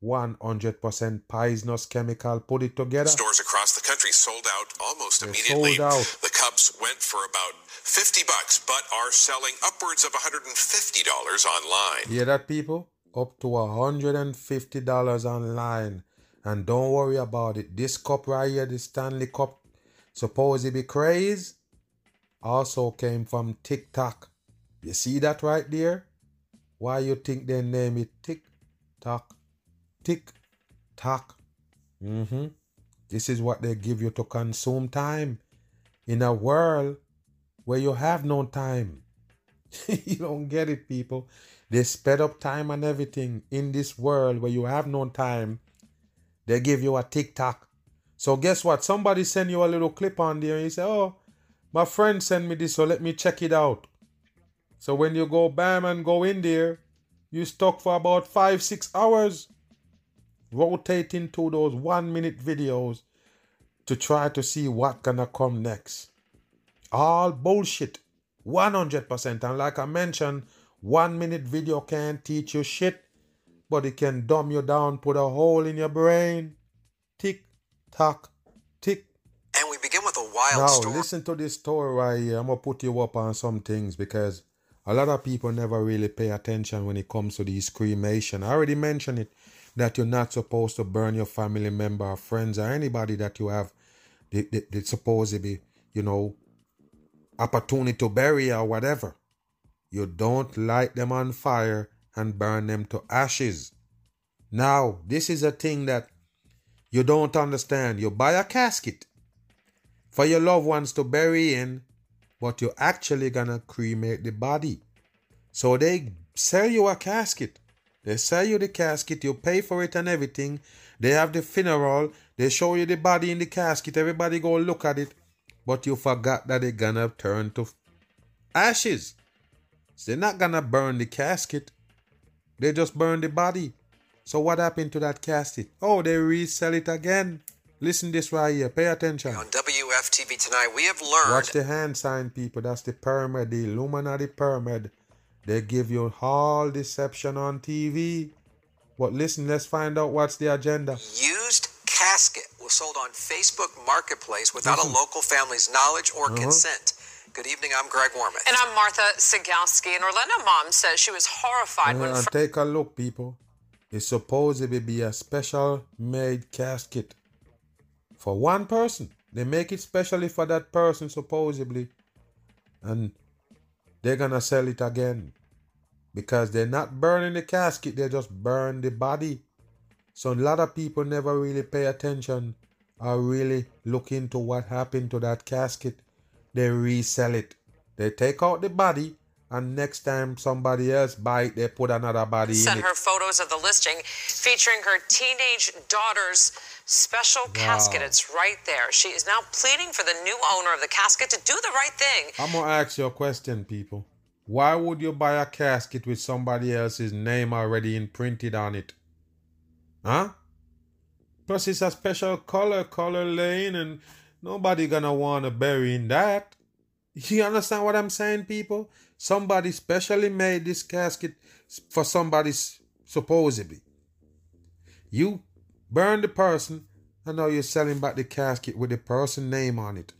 100% poisonous chemical put it together. Stores across the country sold out almost They're immediately. Sold out. The cups went for about 50 bucks, but are selling upwards of $150 online. Hear that, people? Up to $150 online. And don't worry about it. This cup right here, the Stanley Cup, supposed to be crazy, also came from TikTok. You see that right there? Why you think they name it TikTok? Tick tock. Mm-hmm. This is what they give you to consume time in a world where you have no time. you don't get it, people. They sped up time and everything in this world where you have no time. They give you a TikTok. So guess what? Somebody send you a little clip on there and you say, Oh, my friend sent me this, so let me check it out. So when you go bam and go in there, you stuck for about five, six hours rotating through those one minute videos to try to see what gonna come next. All bullshit. 100%. And like I mentioned, one minute video can't teach you shit, but it can dumb you down, put a hole in your brain. Tick, tock, tick. And we begin with a wild now, story. listen to this story right here. I'm gonna put you up on some things because a lot of people never really pay attention when it comes to these cremation. I already mentioned it that you're not supposed to burn your family member or friends or anybody that you have that's supposed to be, you know, opportunity to bury or whatever. You don't light them on fire and burn them to ashes. Now, this is a thing that you don't understand. You buy a casket for your loved ones to bury in, but you're actually gonna cremate the body. So they sell you a casket they sell you the casket, you pay for it and everything. They have the funeral, they show you the body in the casket, everybody go look at it. But you forgot that they're gonna turn to ashes. So they're not gonna burn the casket. They just burn the body. So what happened to that casket? Oh, they resell it again. Listen this right here. Pay attention. On WFTV tonight, we have learned. Watch the hand sign, people. That's the pyramid, the Illuminati pyramid. They give you all deception on TV. But listen, let's find out what's the agenda. Used casket was sold on Facebook Marketplace without listen. a local family's knowledge or uh-huh. consent. Good evening, I'm Greg Warmoth. And I'm Martha Sugalski. And Orlando mom says she was horrified uh, when. Fr- take a look, people. It's supposed to be a special made casket for one person. They make it specially for that person, supposedly. And they're gonna sell it again because they're not burning the casket they just burn the body so a lot of people never really pay attention or really look into what happened to that casket they resell it they take out the body and next time somebody else buy it, they put another body Sent in her photos of the listing featuring her teenage daughter's special wow. casket. It's right there. She is now pleading for the new owner of the casket to do the right thing. I'm gonna ask you a question, people. Why would you buy a casket with somebody else's name already imprinted on it? Huh? Plus, it's a special color, color lane, and nobody gonna wanna bury in that. You understand what I'm saying, people? Somebody specially made this casket for somebody supposedly. You burn the person, and now you're selling back the casket with the person name on it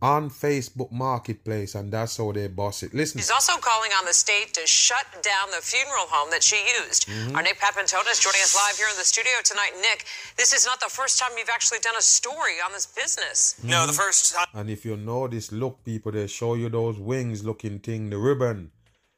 on Facebook Marketplace, and that's how they boss it. Listen. She's also calling on the state to shut down the funeral home that she used. Mm-hmm. Our Nick Papantonis is joining us live here in the studio tonight. Nick, this is not the first time you've actually done a story on this business. Mm-hmm. No, the first time. And if you know this look, people, they show you those wings looking thing, the ribbon.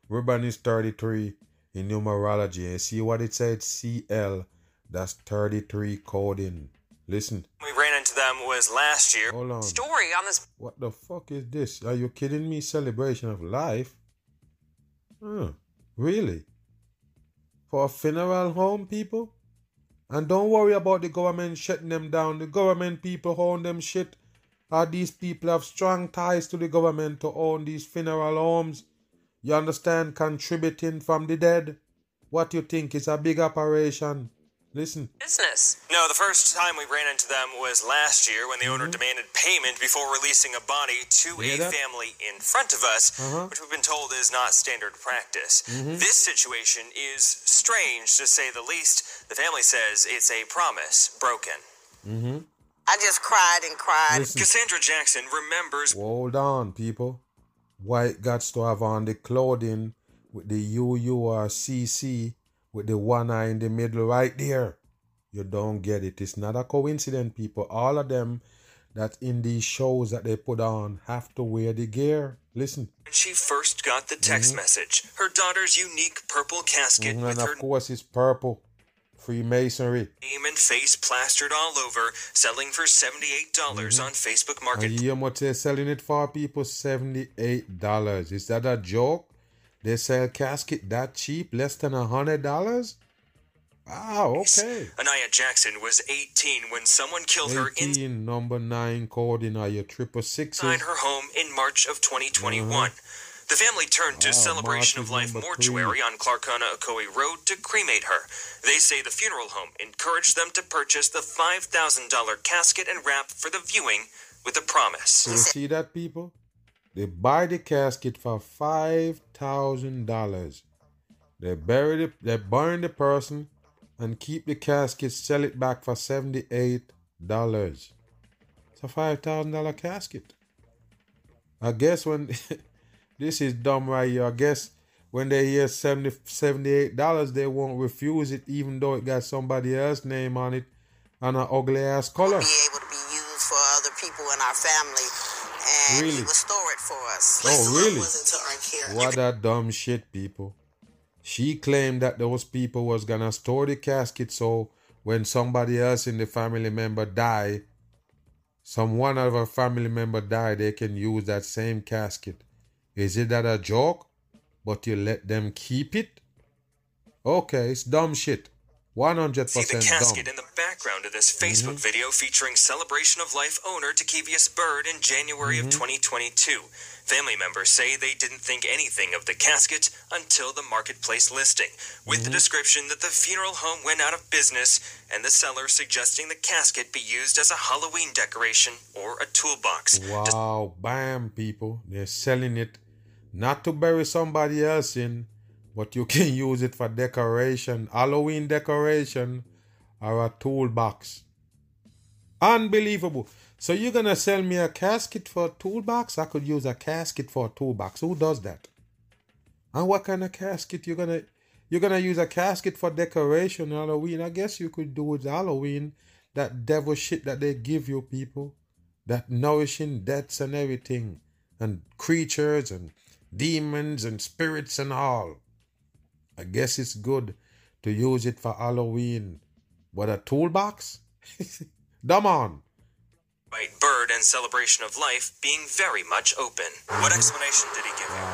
Ribbon is 33 in numerology. And see what it said? CL. That's 33 coding. Listen. We ran into them was last year. Hold on. Story on this. What the fuck is this? Are you kidding me? Celebration of life? Huh. Really? For a funeral home, people? And don't worry about the government shutting them down. The government people own them shit. Are these people have strong ties to the government to own these funeral homes? You understand? Contributing from the dead. What you think is a big operation? Listen. Business. No, the first time we ran into them was last year when the owner mm-hmm. demanded payment before releasing a body to a that? family in front of us, uh-huh. which we've been told is not standard practice. Mm-hmm. This situation is strange to say the least. The family says it's a promise broken. Mm-hmm. I just cried and cried. Listen. Cassandra Jackson remembers. Hold on, people. White got to have on the clothing with the UURCC with the one eye in the middle right there. You don't get it. It's not a coincidence, people. All of them that in these shows that they put on have to wear the gear. Listen. When she first got the text mm-hmm. message, her daughter's unique purple casket mm-hmm, with and her. of course, it's purple. Freemasonry. Name and face plastered all over, selling for $78 mm-hmm. on Facebook Market. And you much they're selling it for people $78. Is that a joke? They sell casket that cheap, less than a hundred dollars. Wow, okay. Anaya Jackson was 18 when someone killed 18, her in number nine coordinator triple six inside her home in March of 2021. Uh-huh. The family turned to wow, Celebration of Life Mortuary three. on Clarcona Ocoee Road to cremate her. They say the funeral home encouraged them to purchase the $5,000 casket and wrap for the viewing with a promise. You see that, people? They buy the casket for five thousand dollars. They bury it, they burn the person and keep the casket, sell it back for seventy-eight dollars. It's a five thousand dollar casket. I guess when this is dumb right here, I guess when they hear 70 78 dollars they won't refuse it even though it got somebody else's name on it and an ugly ass color. Be able to be used for other people in our family and really? he it for us. Oh, really? What a dumb shit, people. She claimed that those people was gonna store the casket so when somebody else in the family member die, some one of her family member die, they can use that same casket. Is it that a joke? But you let them keep it? Okay, it's dumb shit. 100% See the casket dumb. in the background of this Facebook mm-hmm. video featuring Celebration of Life owner Takevius Bird in January mm-hmm. of 2022. Family members say they didn't think anything of the casket until the marketplace listing, with mm-hmm. the description that the funeral home went out of business and the seller suggesting the casket be used as a Halloween decoration or a toolbox. Wow, bam, people. They're selling it not to bury somebody else in but you can use it for decoration, Halloween decoration, or a toolbox. Unbelievable. So you're gonna sell me a casket for a toolbox? I could use a casket for a toolbox. Who does that? And what kind of casket you're gonna you're gonna use a casket for decoration Halloween? I guess you could do with Halloween that devil shit that they give you people, that nourishing deaths and everything, and creatures and demons and spirits and all. I guess it's good to use it for Halloween. But a toolbox? Dumb on. Right, bird and celebration of life being very much open. What explanation did he give you?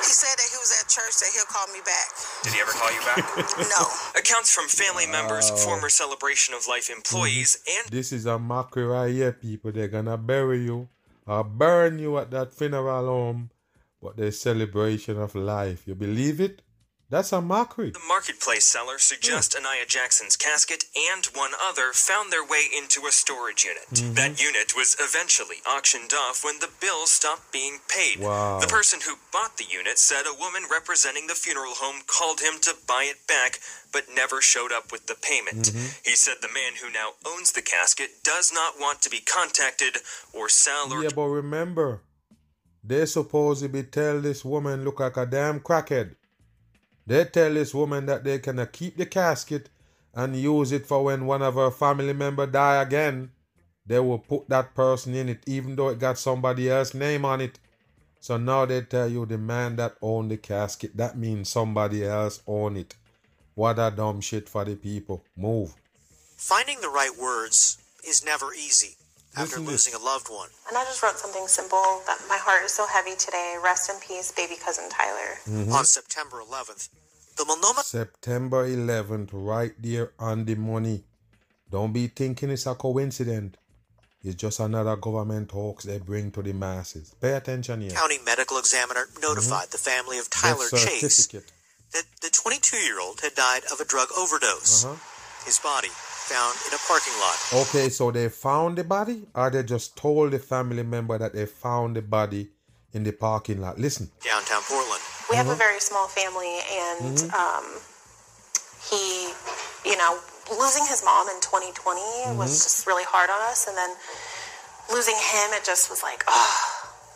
He said that he was at church that he'll call me back. Did he ever call you back? no. Accounts from family members, former celebration of life employees, mm-hmm. and this is a mockery right here, people. They're gonna bury you or burn you at that funeral home, but the celebration of life. You believe it? That's a mockery. The marketplace seller suggests mm. Anaya Jackson's casket and one other found their way into a storage unit. Mm-hmm. That unit was eventually auctioned off when the bill stopped being paid. Wow. The person who bought the unit said a woman representing the funeral home called him to buy it back, but never showed up with the payment. Mm-hmm. He said the man who now owns the casket does not want to be contacted or sell. Yeah, but remember, they supposedly tell this woman look like a damn crackhead. They tell this woman that they can keep the casket and use it for when one of her family member die again. They will put that person in it even though it got somebody else's name on it. So now they tell you the man that owned the casket, that means somebody else own it. What a dumb shit for the people. Move. Finding the right words is never easy after losing a loved one. And I just wrote something simple that my heart is so heavy today. Rest in peace, baby cousin Tyler. Mm-hmm. On September 11th, the Multnomah. September 11th, right there on the money. Don't be thinking it's a coincidence. It's just another government hoax they bring to the masses. Pay attention here. County medical examiner notified mm-hmm. the family of Tyler Chase that the 22 year old had died of a drug overdose. Uh-huh. his body found in a parking lot. Okay, so they found the body, or they just told the family member that they found the body in the parking lot? Listen. Downtown Portland. We have a very small family, and Mhm. um, he, you know, losing his mom in 2020 was Mhm. just really hard on us, and then losing him, it just was like, oh.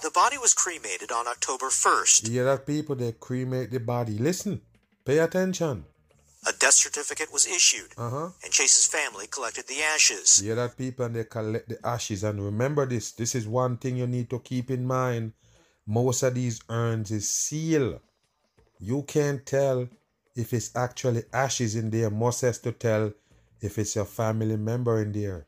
The body was cremated on October 1st. You hear that people, they cremate the body. Listen, pay attention. A death certificate was issued, Uh-huh. and Chase's family collected the ashes. Hear that people and they collect the ashes. And remember this, this is one thing you need to keep in mind. Most of these urns is sealed. You can't tell if it's actually ashes in there. Most has to tell if it's your family member in there.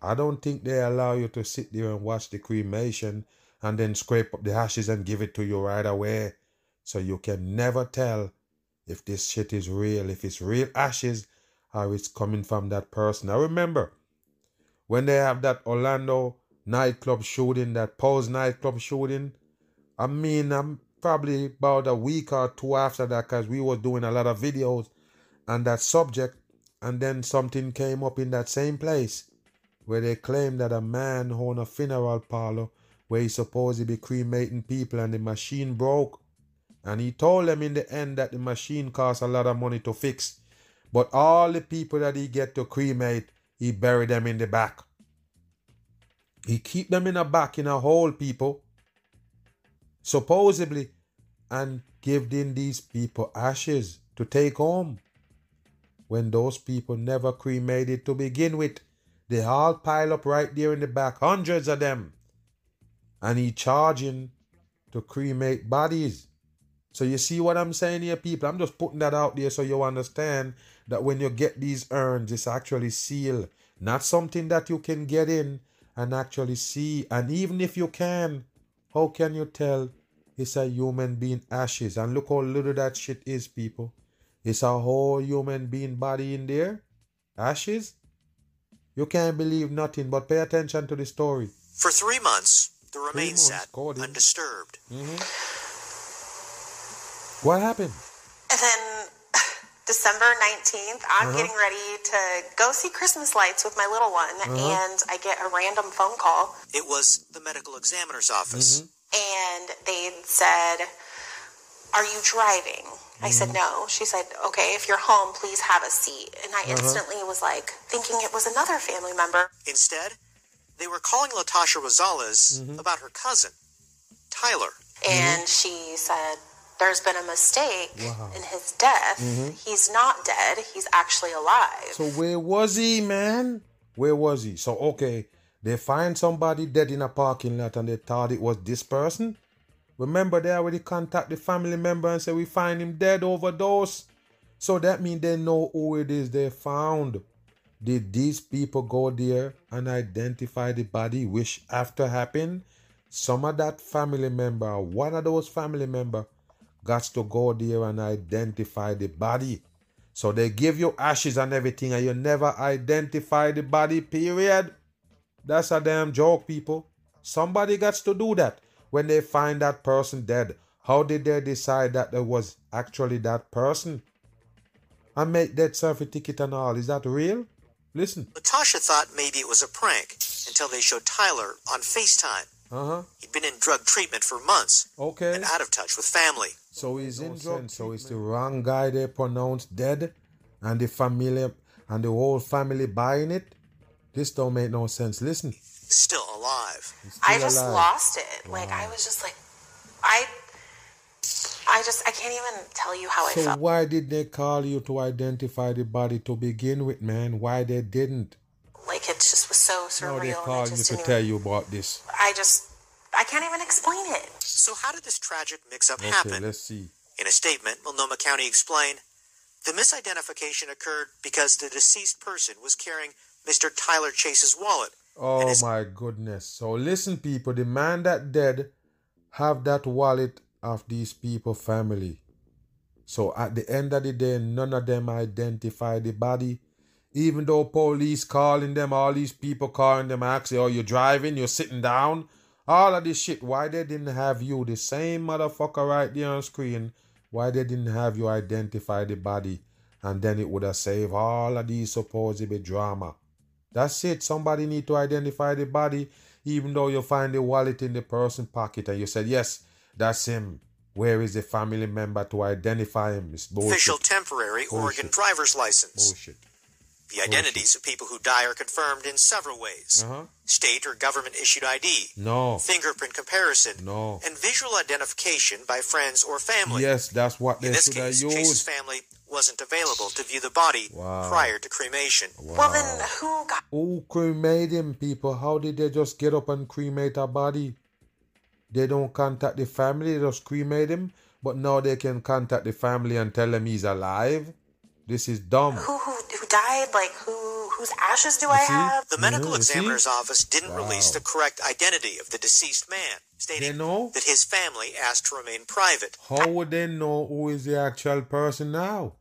I don't think they allow you to sit there and watch the cremation and then scrape up the ashes and give it to you right away. So you can never tell if this shit is real, if it's real ashes or it's coming from that person. Now remember, when they have that Orlando nightclub shooting, that Pulse nightclub shooting, I mean, I'm probably about a week or two after that because we was doing a lot of videos on that subject, and then something came up in that same place where they claimed that a man owned a funeral parlor where he supposed to be cremating people and the machine broke. And he told them in the end that the machine costs a lot of money to fix. But all the people that he get to cremate, he bury them in the back. He keep them in the back in a hole, people. Supposedly, and give in these people ashes to take home. When those people never cremated to begin with, they all pile up right there in the back, hundreds of them. And he charging to cremate bodies. So you see what I'm saying here, people? I'm just putting that out there so you understand that when you get these urns, it's actually sealed. Not something that you can get in and actually see. And even if you can, how can you tell it's a human being ashes? And look how little that shit is, people. It's a whole human being body in there. Ashes? You can't believe nothing, but pay attention to the story. For three months, the remains sat God, yeah. Undisturbed. What happened? And then December 19th, I'm Uh-huh. getting ready to go see Christmas lights with my little one, Uh-huh. and I get a random phone call, It was the medical examiner's office. and they said, Are you driving? I said, No. She said, Okay, if you're home, please have a seat. And I Uh-huh. instantly was like, thinking it was another family member. Instead, they were calling Latasha Rosales Mm-hmm. about her cousin, Tyler. And she said, There's been a mistake Wow. in his death. Mhm. He's not dead, he's actually alive. So where was he, man? Where was he? So okay, they find somebody dead in a parking lot and they thought it was this person. Remember, they already contact the family member and say we find him dead overdose. So that means they know who it is they found. Did these people go there and identify the body which after happened? Some of that family member, one of those family member, got to go there and identify the body. So they give you ashes and everything, and you never identify the body, period. That's a damn joke, people. Somebody got to do that when they find that person dead. How did they decide that it was actually that person? And make death ticket and all. Is that real? Listen. Latasha thought maybe it was a prank until they showed Tyler on FaceTime. Uh huh. He'd been in drug treatment for months Okay. and out of touch with family. So he's in drug. So it's the wrong guy they pronounced dead, and the family and the whole family buying it. This don't make no sense. Listen. Still alive. I just alive. lost it. Like I was just like, I, I just I can't even tell you how I So felt. why did they call you to identify the body to begin with, man? Why they didn't? Like it just was so Now they surreal. and I call you to tell you about this. I just I can't even explain it. So how did this tragic mix-up Okay, happen? let's see. In a statement, Multnomah County explained the misidentification occurred because the deceased person was carrying Mr. Tyler Chase's wallet. Oh my goodness. So listen, people, the man that dead have that wallet of these people family. So at the end of the day, none of them identify the body. Even though police calling them, all these people calling them, asking, oh, you're driving, you're sitting down, all of this shit. Why they didn't have you, the same motherfucker right there on screen, why they didn't have you identify the body And then it would have saved all of these supposed drama. That's it. Somebody need to identify the body, even though you find the wallet in the person's pocket and you said, yes, that's him. Where is the family member to identify him? It's bullshit. Official temporary bullshit. Oregon driver's license. Bullshit. The identities of people who die are confirmed in several ways. Uh-huh. State or government issued ID. No. Fingerprint comparison. No. And visual identification by friends or family. Yes, that's what they in this should case, have. Chase's family wasn't available to view the body wow. prior to cremation. Wow. Well, then who got. Who cremated him, people? How did they just get up and cremate a body? They don't contact the family, they just cremate him, but now they can contact the family and tell them he's alive. This is dumb. Who who, who died? Like who whose ashes do you I see? have? The medical Yeah, examiner's see? office didn't Wow. release the correct identity of the deceased man, They stating know? that his family asked to remain private. How would they know who is the actual person now?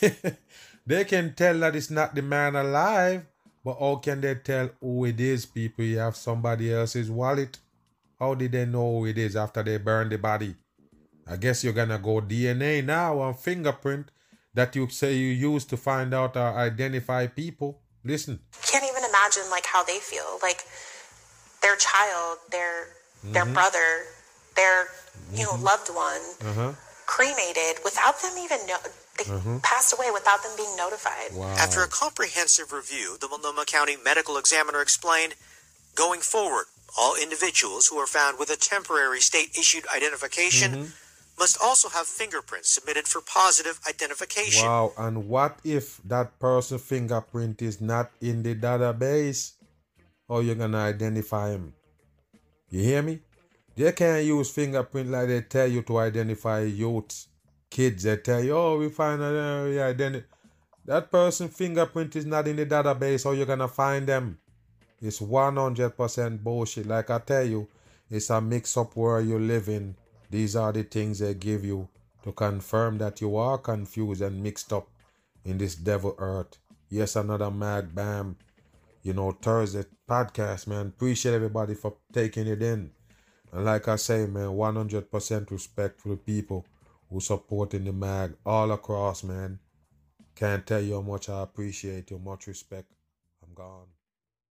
they can tell that it's not the man alive, but how can they tell who it is, people? You have somebody else's wallet. How did they know who it is after they burn the body? I guess you're gonna go DNA now on fingerprint that you say you use to find out or identify people. Listen. Can't even imagine like how they feel. Like their child, their their Mhm. brother, their you know Mhm. loved one Uh-huh. cremated without them even know they Uh-huh. passed away without them being notified. Wow. After a comprehensive review, the Multnomah County medical examiner explained going forward, all individuals who are found with a temporary state issued identification Mhm. Must also have fingerprints submitted for positive identification. Wow, and what if that person's fingerprint is not in the database? How you gonna identify him? You hear me? They can't use fingerprint like they tell you to identify youths, kids. They tell you, oh, we find uh, we identi-" That person's fingerprint is not in the database. How you gonna find them? It's one hundred percent bullshit. Like I tell you, it's a mix-up where you live in. These are the things they give you to confirm that you are confused and mixed up in this devil earth. Yes, another mag bam. You know, Thursday podcast, man. Appreciate everybody for taking it in. And like I say, man, 100% respect for the people who supporting the mag all across, man. Can't tell you how much I appreciate you. Much respect. I'm gone.